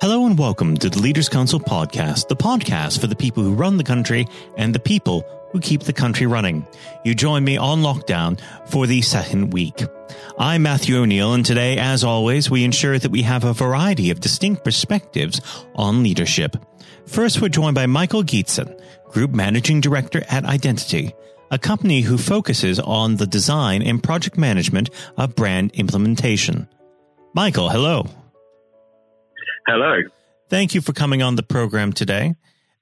Hello and welcome to the Leaders Council podcast, the podcast for the people who run the country and the people who keep the country running. You join me on lockdown for the second week. I'm Matthew O'Neill, and today, as always, we ensure that we have a variety of distinct perspectives on leadership. First, we're joined by Michael Gietzen, Group Managing Director at Identity, a company who focuses on the design and project management of brand implementation. Michael, hello. Hello. Thank you for coming on the program today.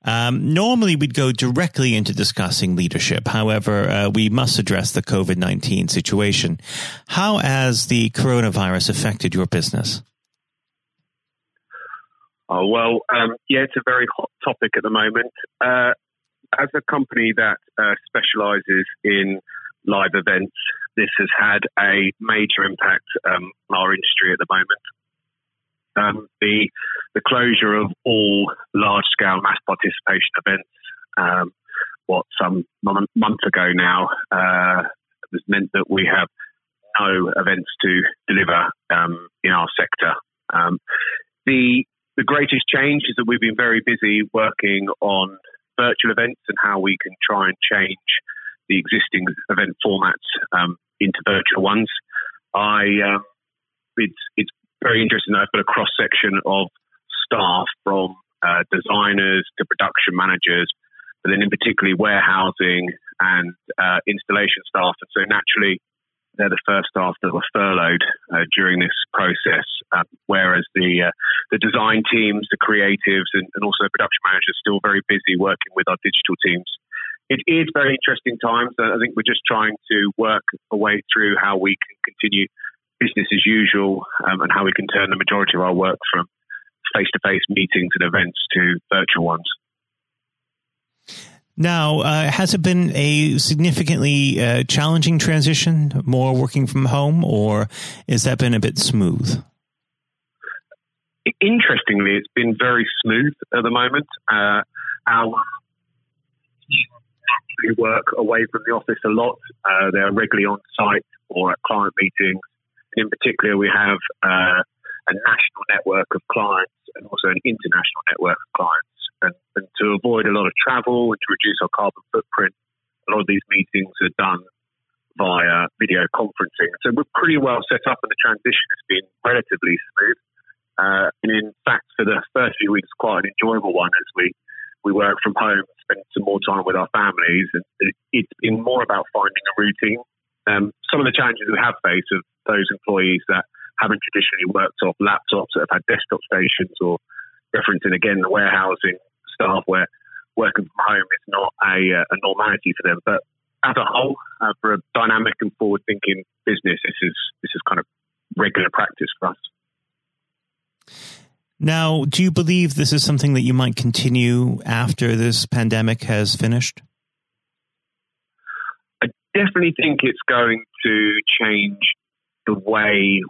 Um, normally, we'd go directly into discussing leadership. However, uh, we must address the COVID 19 situation. How has the coronavirus affected your business? Oh, well, um, yeah, it's a very hot topic at the moment. Uh, as a company that uh, specializes in live events, this has had a major impact um, on our industry at the moment um, the the closure of all large scale mass participation events. Um, what some months ago now uh, has meant that we have no events to deliver um, in our sector. Um, the the greatest change is that we've been very busy working on virtual events and how we can try and change the existing event formats um, into virtual ones. I um, it's it's very interesting. I've got a cross section of staff from uh, designers to production managers, but then in particularly warehousing and uh, installation staff. And so naturally, they're the first staff that were furloughed uh, during this process, um, whereas the uh, the design teams, the creatives, and, and also production managers are still very busy working with our digital teams. It is very interesting times. I think we're just trying to work a way through how we can continue business as usual um, and how we can turn the majority of our work from face to face meetings and events to virtual ones. Now, uh, has it been a significantly uh, challenging transition, more working from home, or has that been a bit smooth? Interestingly, it's been very smooth at the moment. Uh, our we work away from the office a lot. Uh, they're regularly on site or at client meetings in particular, we have uh, a national network of clients and also an international network of clients. And, and, to avoid a lot of travel and to reduce our carbon footprint, a lot of these meetings are done via video conferencing. So we're pretty well set up, and the transition has been relatively smooth. Uh, and in fact, for the first few weeks, quite an enjoyable one as we we work from home, spend some more time with our families, and it's been more about finding a routine. Um, some of the challenges we have faced have those employees that haven't traditionally worked off laptops that have had desktop stations or referencing again the warehousing staff where working from home is not a, uh, a normality for them. But as a whole, uh, for a dynamic and forward thinking business, this is this is kind of regular practice for us. Now, do you believe this is something that you might continue after this pandemic has finished? I definitely think it's going to change the way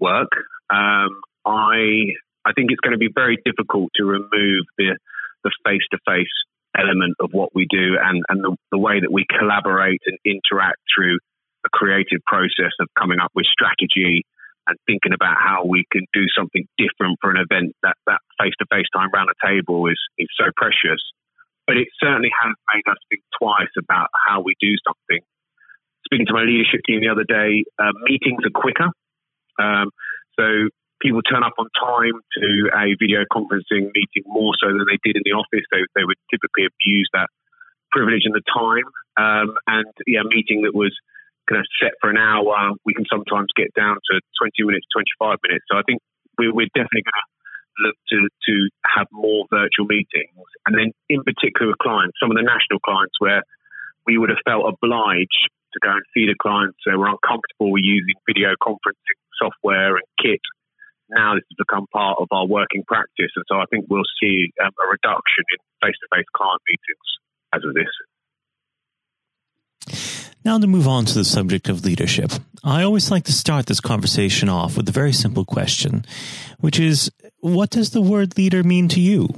work. Um, I I think it's going to be very difficult to remove the the face to face element of what we do and, and the, the way that we collaborate and interact through a creative process of coming up with strategy and thinking about how we can do something different for an event that that face to face time around a table is is so precious. But it certainly has made us think twice about how we do something speaking to my leadership team the other day, uh, meetings are quicker. Um, so people turn up on time to a video conferencing meeting more so than they did in the office. They, they would typically abuse that privilege and the time. Um, and yeah, a meeting that was kind of set for an hour, we can sometimes get down to 20 minutes, 25 minutes. So I think we're, we're definitely going to look to, to have more virtual meetings. And then in particular with clients, some of the national clients where we would have felt obliged to go and see the clients who were uncomfortable with using video conferencing software and kit. Now this has become part of our working practice, and so I think we'll see um, a reduction in face-to-face client meetings as of this. Now, to move on to the subject of leadership, I always like to start this conversation off with a very simple question, which is what does the word leader mean to you?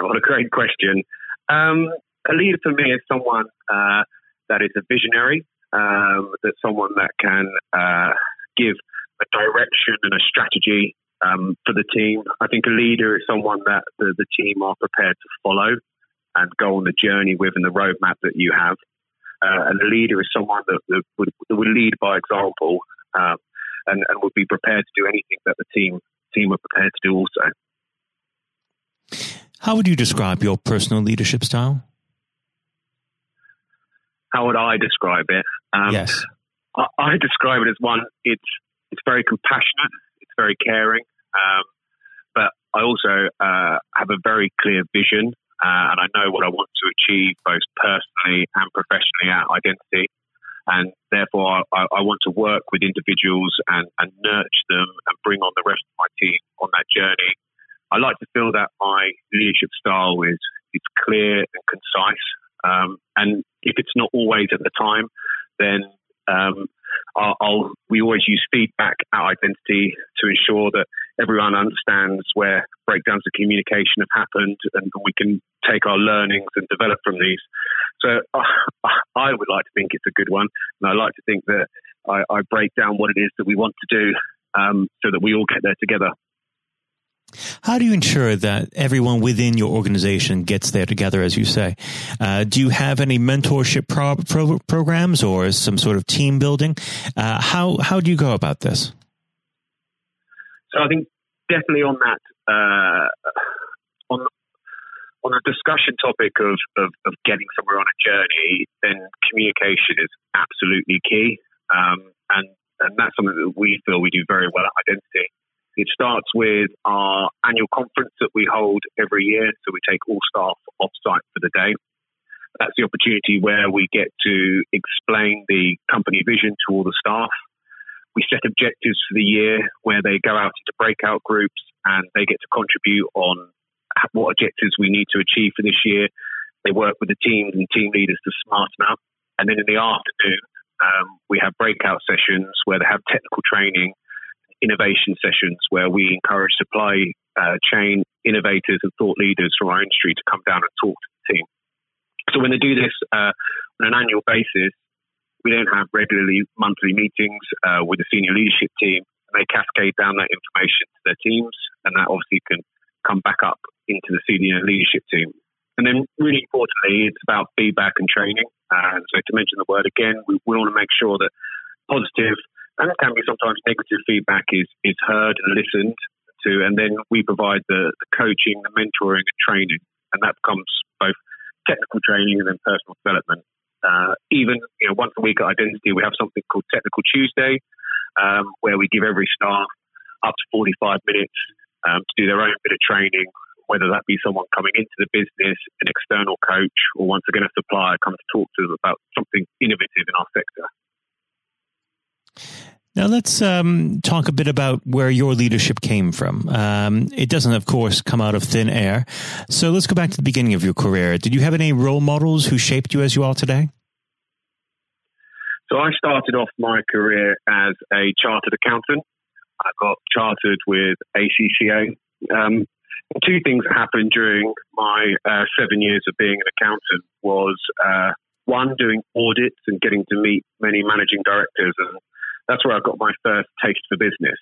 What a great question. Um, a leader for me is someone uh, that is a visionary, um, that's someone that can uh, give a direction and a strategy um, for the team. I think a leader is someone that the, the team are prepared to follow and go on the journey with and the roadmap that you have. Uh, and a leader is someone that, that, would, that would lead by example um, and, and would be prepared to do anything that the team team are prepared to do also. How would you describe your personal leadership style? How would I describe it? Um, yes. I, I, describe it as one, it's, it's very compassionate, it's very caring, um, but I also uh, have a very clear vision uh, and I know what I want to achieve both personally and professionally at Identity. And therefore, I, I want to work with individuals and, and nurture them and bring on the rest of my team on that journey. I like to feel that my leadership style is it's clear and concise. Um, and if it's not always at the time, then um, I'll, I'll, we always use feedback at Identity to ensure that everyone understands where breakdowns of communication have happened and we can take our learnings and develop from these. So uh, I would like to think it's a good one. And I like to think that I, I break down what it is that we want to do um, so that we all get there together. How do you ensure that everyone within your organization gets there together, as you say? Uh, do you have any mentorship pro- pro- programs or some sort of team building? Uh, how how do you go about this? So I think definitely on that uh, on on a discussion topic of, of, of, getting somewhere on a journey, then communication is absolutely key, um, and and that's something that we feel we do very well at Identity. It starts with our annual conference that we hold every year. So we take all staff off site for the day. That's the opportunity where we get to explain the company vision to all the staff. We set objectives for the year where they go out into breakout groups and they get to contribute on what objectives we need to achieve for this year. They work with the teams and team leaders to smarten up. And then in the afternoon, um, we have breakout sessions where they have technical training innovation sessions where we encourage supply uh, chain innovators and thought leaders from our industry to come down and talk to the team. So when they do this uh, on an annual basis, we don't have regularly monthly meetings uh, with the senior leadership team. And they cascade down that information to their teams, and that obviously can come back up into the senior leadership team. And then, really importantly, it's about feedback and training. And so, to mention the word again, we, we want to make sure that positive and it can be sometimes negative feedback is, is heard and listened to, and then we provide the, the coaching, the mentoring, and training, and that becomes both technical training and then personal development. Uh, even you know, once a week at Identity, we have something called Technical Tuesday, um, where we give every staff up to 45 minutes um, to do their own bit of training, whether that be someone coming into the business, an external coach, or once again a supplier come to talk to them about something innovative in our sector. Now let's um, talk a bit about where your leadership came from. Um, it doesn't, of course, come out of thin air. So let's go back to the beginning of your career. Did you have any role models who shaped you as you are today? So I started off my career as a chartered accountant. I got chartered with ACCA. Um, two things that happened during my uh, seven years of being an accountant was uh, one, doing audits and getting to meet many managing directors and that's where I got my first taste for business.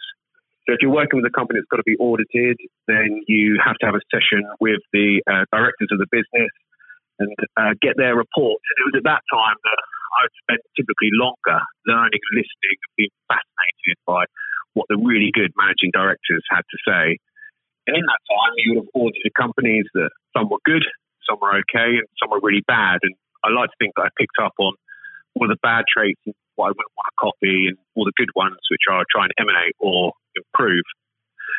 So if you're working with a company that's got to be audited, then you have to have a session with the uh, directors of the business and uh, get their reports. And it was at that time that I spent typically longer learning, listening, and being fascinated by what the really good managing directors had to say. And in that time, you would have audited companies that some were good, some were okay, and some were really bad. And I like to think that I picked up on all the bad traits and what I wouldn't want to copy and all the good ones which are trying to emanate or improve.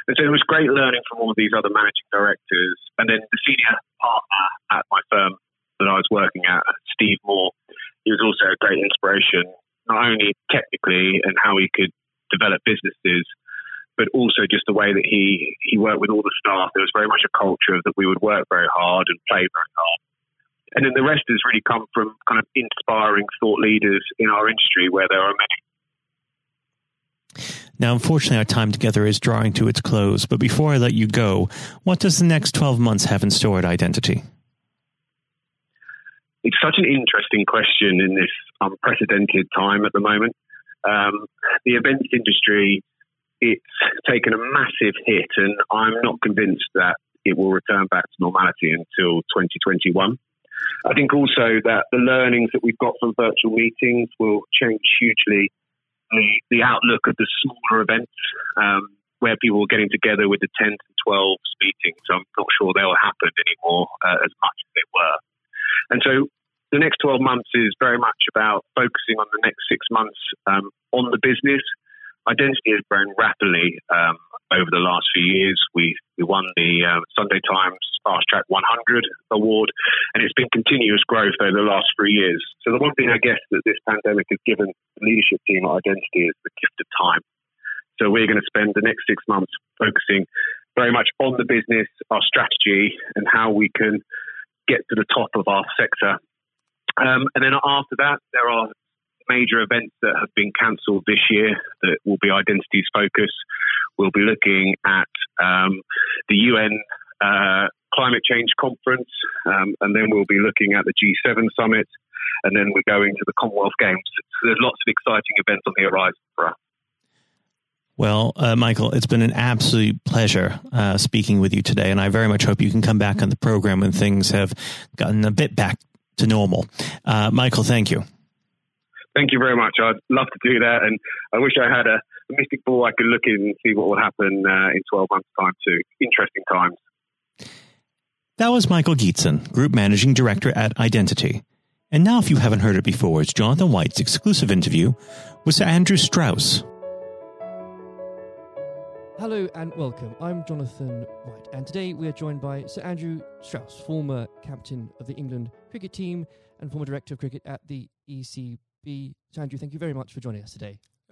And so it was great learning from all these other managing directors. And then the senior partner at my firm that I was working at, Steve Moore, he was also a great inspiration, not only technically and how he could develop businesses, but also just the way that he, he worked with all the staff. There was very much a culture that we would work very hard and play very hard. And then the rest has really come from kind of inspiring thought leaders in our industry where there are many. Now, unfortunately, our time together is drawing to its close. But before I let you go, what does the next 12 months have in store at Identity? It's such an interesting question in this unprecedented time at the moment. Um, the events industry it's taken a massive hit, and I'm not convinced that it will return back to normality until 2021. I think also that the learnings that we've got from virtual meetings will change hugely the, the outlook of the smaller events um, where people are getting together with the 10 to 12 meetings. I'm not sure they'll happen anymore uh, as much as they were. And so the next 12 months is very much about focusing on the next six months um, on the business. Identity has grown rapidly um, over the last few years. We, we won the uh, Sunday Times Fast Track 100 award, and it's been continuous growth over the last three years. So the one thing I guess that this pandemic has given the leadership team at Identity is the gift of time. So we're going to spend the next six months focusing very much on the business, our strategy, and how we can get to the top of our sector. Um, and then after that, there are major events that have been cancelled this year that will be identities focus. We'll be looking at um, the UN uh, climate change conference, um, and then we'll be looking at the G7 summit, and then we're going to the Commonwealth Games. So there's lots of exciting events on the horizon for us. Well, uh, Michael, it's been an absolute pleasure uh, speaking with you today, and I very much hope you can come back on the program when things have gotten a bit back to normal. Uh, Michael, thank you. Thank you very much. I'd love to do that, and I wish I had a, a mystic ball I could look in and see what will happen uh, in 12 months' time, too. Interesting times. That was Michael Gietzen, Group Managing Director at Identity. And now, if you haven't heard it before, it's Jonathan White's exclusive interview with Sir Andrew Strauss. Hello and welcome. I'm Jonathan White, and today we are joined by Sir Andrew Strauss, former captain of the England cricket team and former director of cricket at the ECB. Sir Andrew, thank you very much for joining us today.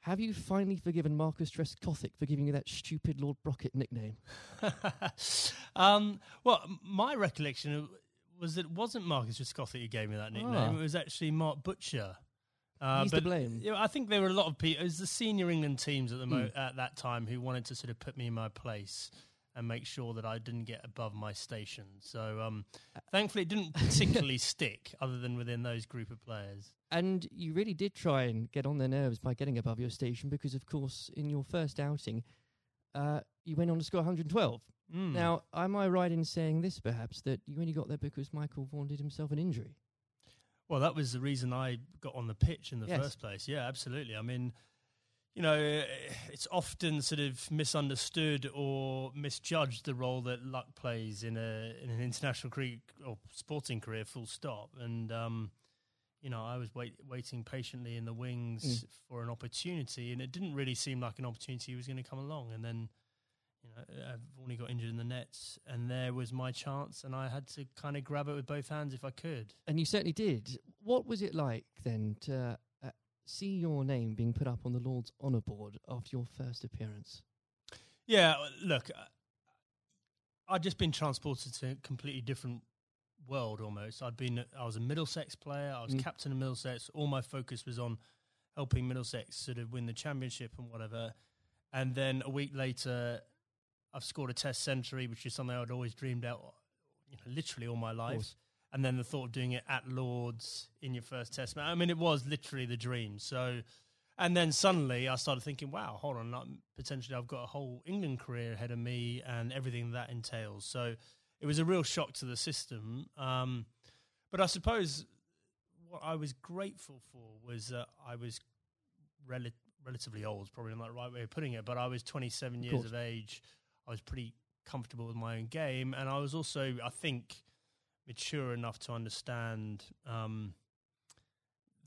have you finally forgiven Marcus Trescothick for giving you that stupid Lord Brocket nickname? um, well, my recollection was that it wasn't Marcus Trescothick who gave me that nickname. Ah. It was actually Mark Butcher. Uh, He's but, to blame. You know, I think there were a lot of people. It was the senior England teams at the mo- mm. at that time who wanted to sort of put me in my place and make sure that I didn't get above my station. So um, thankfully, it didn't particularly stick, other than within those group of players. And you really did try and get on their nerves by getting above your station, because of course, in your first outing, uh, you went on to score 112. Mm. Now, am I right in saying this, perhaps, that you only got there because Michael Vaughan did himself an injury? Well, that was the reason I got on the pitch in the yes. first place. Yeah, absolutely. I mean, you know, it's often sort of misunderstood or misjudged the role that luck plays in a in an international career or sporting career. Full stop. And um, you know, I was wait, waiting patiently in the wings mm. for an opportunity, and it didn't really seem like an opportunity was going to come along. And then you know, I've only got injured in the nets, and there was my chance, and I had to kind of grab it with both hands if I could. And you certainly did. What was it like then to uh, see your name being put up on the Lord's Honour Board after your first appearance? Yeah, look, I'd just been transported to a completely different world almost. I'd been, I was a Middlesex player, I was mm. captain of Middlesex. All my focus was on helping Middlesex sort of win the championship and whatever. And then a week later, I've scored a Test century, which is something I'd always dreamed out, you know, literally all my life. And then the thought of doing it at Lords in your first Test match. I mean, it was literally the dream. So, and then suddenly I started thinking, wow, hold on, potentially I've got a whole England career ahead of me and everything that entails. So it was a real shock to the system. Um, but I suppose what I was grateful for was that I was rel- relatively old, probably not the right way of putting it, but I was 27 years of, of age I was pretty comfortable with my own game, and I was also, I think, mature enough to understand um,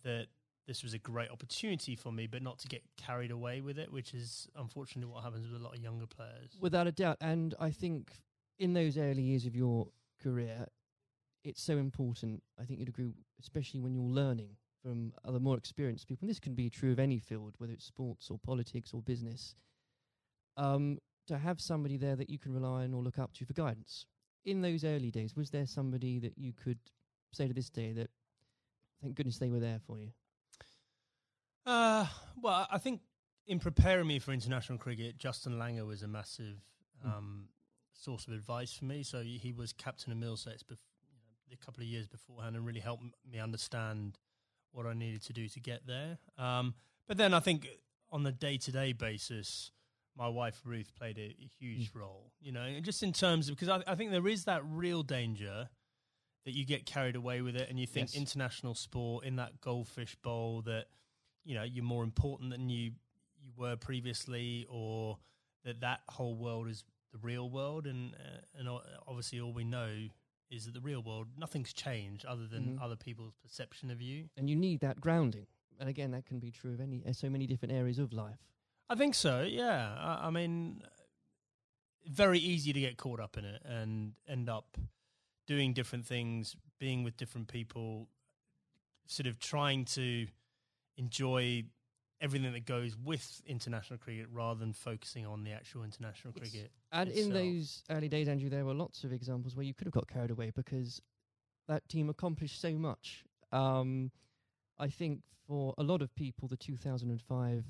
that this was a great opportunity for me, but not to get carried away with it, which is unfortunately what happens with a lot of younger players. Without a doubt, and I think in those early years of your career, it's so important. I think you'd agree, especially when you're learning from other more experienced people. And this can be true of any field, whether it's sports or politics or business. Um, to have somebody there that you can rely on or look up to for guidance. In those early days, was there somebody that you could say to this day that, thank goodness they were there for you? Uh, well, I think in preparing me for international cricket, Justin Langer was a massive Mm. um, source of advice for me. So he was captain of bef- you know, a couple of years beforehand and really helped me understand what I needed to do to get there. Um, but then I think on the day to day basis, my wife Ruth played a, a huge role, you know, and just in terms of because I, I think there is that real danger that you get carried away with it and you think Yes. international sport in that goldfish bowl that you know you're more important than you you were previously or that that whole world is the real world and uh, and obviously all we know is that the real world nothing's changed other than Mhm. other people's perception of you And you need that grounding. And again, that can be true of any uh, so many different areas of life. I think so. Yeah. I, I mean, very easy to get caught up in it and end up doing different things, being with different people, sort of trying to enjoy everything that goes with international cricket rather than focusing on the actual international cricket. And in those early days, Andrew, there were lots of examples where you could have got carried away because that team accomplished so much. Um, I think for a lot of people, the 2005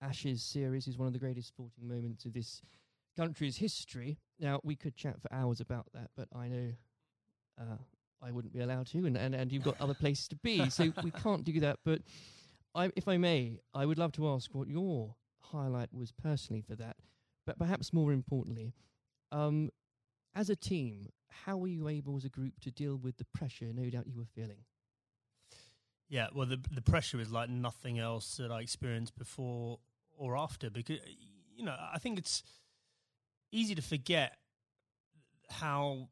Ashes series is one of the greatest sporting moments of this country's history. Now, we could chat for hours about that, but I know uh, I wouldn't be allowed to, and, and, and you've got other places to be, so we can't do that. But I, if I may, I would love to ask what your highlight was personally for that. But perhaps more importantly, um, as a team, how were you able as a group to deal with the pressure no doubt you were feeling? Yeah, well, the the pressure is like nothing else that I experienced before or after because you know I think it's easy to forget how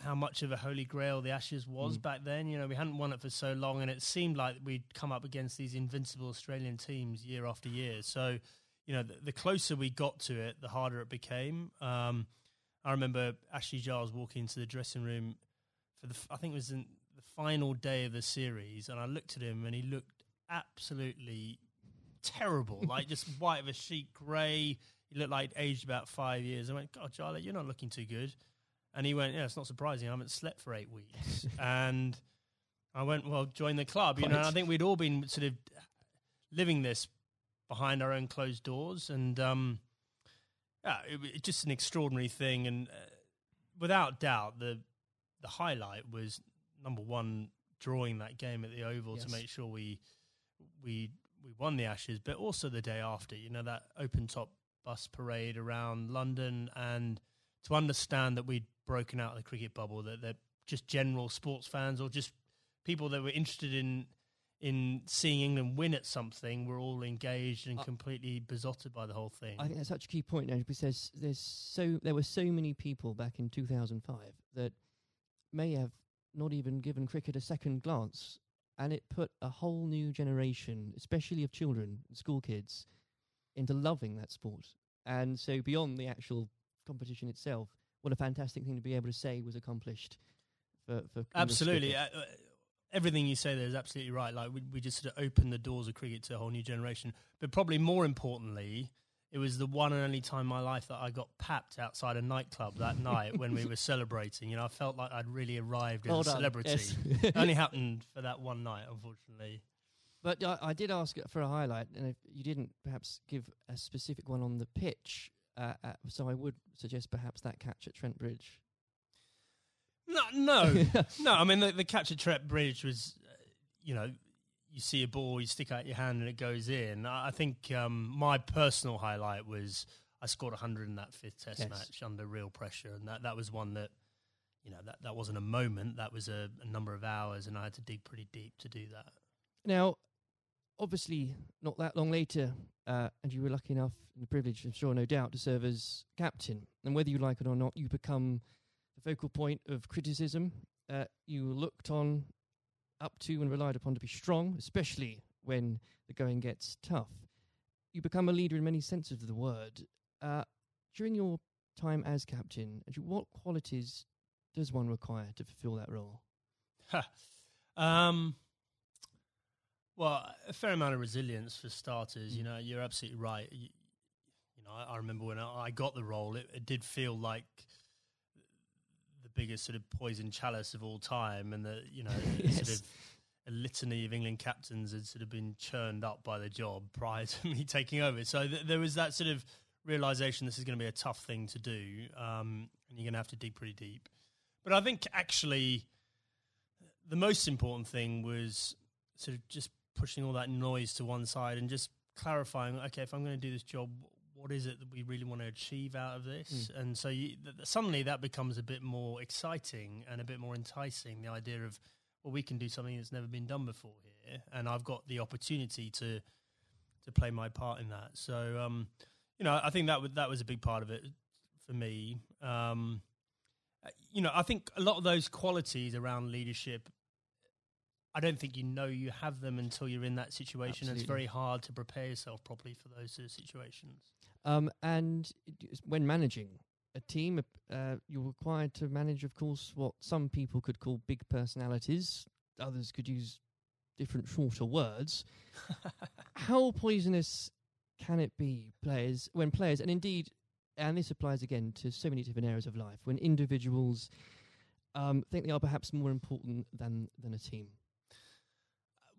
how much of a holy grail the Ashes was Mm. back then. You know, we hadn't won it for so long, and it seemed like we'd come up against these invincible Australian teams year after year. So, you know, the, the closer we got to it, the harder it became. Um, I remember Ashley Giles walking into the dressing room for the I think it was in the final day of the series, and I looked at him, and he looked absolutely terrible, like just white of a sheet, grey. He looked like aged about five years. I went, God, Charlie, you're not looking too good. And he went, Yeah, it's not surprising. I haven't slept for eight weeks. and I went, Well, join the club. You know, I think we'd all been sort of living this behind our own closed doors. And um, yeah, it, was just an extraordinary thing. And uh, without doubt, the the highlight was number one, drawing that game at the Oval Yes. to make sure we we we won the Ashes, but also the day after. You know that open top bus parade around London, and to understand that we'd broken out of the cricket bubble, that they're just general sports fans or just people that were interested in in seeing England win at something were all engaged and completely besotted by the whole thing. I think that's such a key point, Andrew, because there's, there's so there were so many people back in 2005 that may have not even given cricket a second glance, and it put a whole new generation, especially of children, school kids, into loving that sport. And so, beyond the actual competition itself, what a fantastic thing to be able to say was accomplished. For, for Absolutely. Uh, uh, everything you say there is absolutely right. Like we, we just sort of opened the doors of cricket to a whole new generation. But probably more importantly, it was the one and only time in my life that I got papped outside a nightclub that night when we were celebrating. You know, I felt like I'd really arrived as Well a celebrity. Yes. it only happened for that one night, unfortunately. But I, I did ask for a highlight, and if you didn't perhaps give a specific one on the pitch, uh, uh, so I would suggest perhaps that catch at Trent Bridge. No, no, no. I mean, the, the catch at Trent Bridge was, uh, you know, you see a ball, you stick out your hand, and it goes in. I, I think um, my personal highlight was I scored 100 in that fifth Test Yes. match under real pressure, and that, that was one that, you know, that, that wasn't a moment. That was a, a number of hours, and I had to dig pretty deep to do that. Now, obviously, not that long later, uh, and you were lucky enough and the privilege, I'm sure, no doubt, to serve as captain. And whether you like it or not, you become the focal point of criticism. Uh, you looked on, up to, and relied upon to be strong, especially when the going gets tough. You become a leader in many senses of the word. Uh, during your time as captain, what qualities does one require to fulfill that role? um, well, a fair amount of resilience for starters. You know, you're absolutely right. You, you know, I, I remember when I, I got the role, it, it did feel like the biggest sort of poison chalice of all time, and the you know Yes. sort of a litany of England captains had sort of been churned up by the job prior to me taking over. So th- there was that sort of realization this is going to be a tough thing to do, um, and you're going to have to dig pretty deep. But I think actually the most important thing was sort of just pushing all that noise to one side and just clarifying okay if i'm going to do this job what is it that we really want to achieve out of this? And so you, th- suddenly that becomes a bit more exciting and a bit more enticing the idea of well we can do something that's never been done before here and i've got the opportunity to to play my part in that. So um you know i think that would that was a big part of it for me. Um uh, you know i think a lot of those qualities around leadership I don't think you know you have them until you're in that situation. It's very hard to prepare yourself properly for those sort of situations. Um, and when managing a team, uh, you're required to manage, of course, what some people could call big personalities. Others could use different, shorter words. How poisonous can it be, players, when players, and indeed, and this applies again to so many different areas of life, when individuals um, think they are perhaps more important than than a team?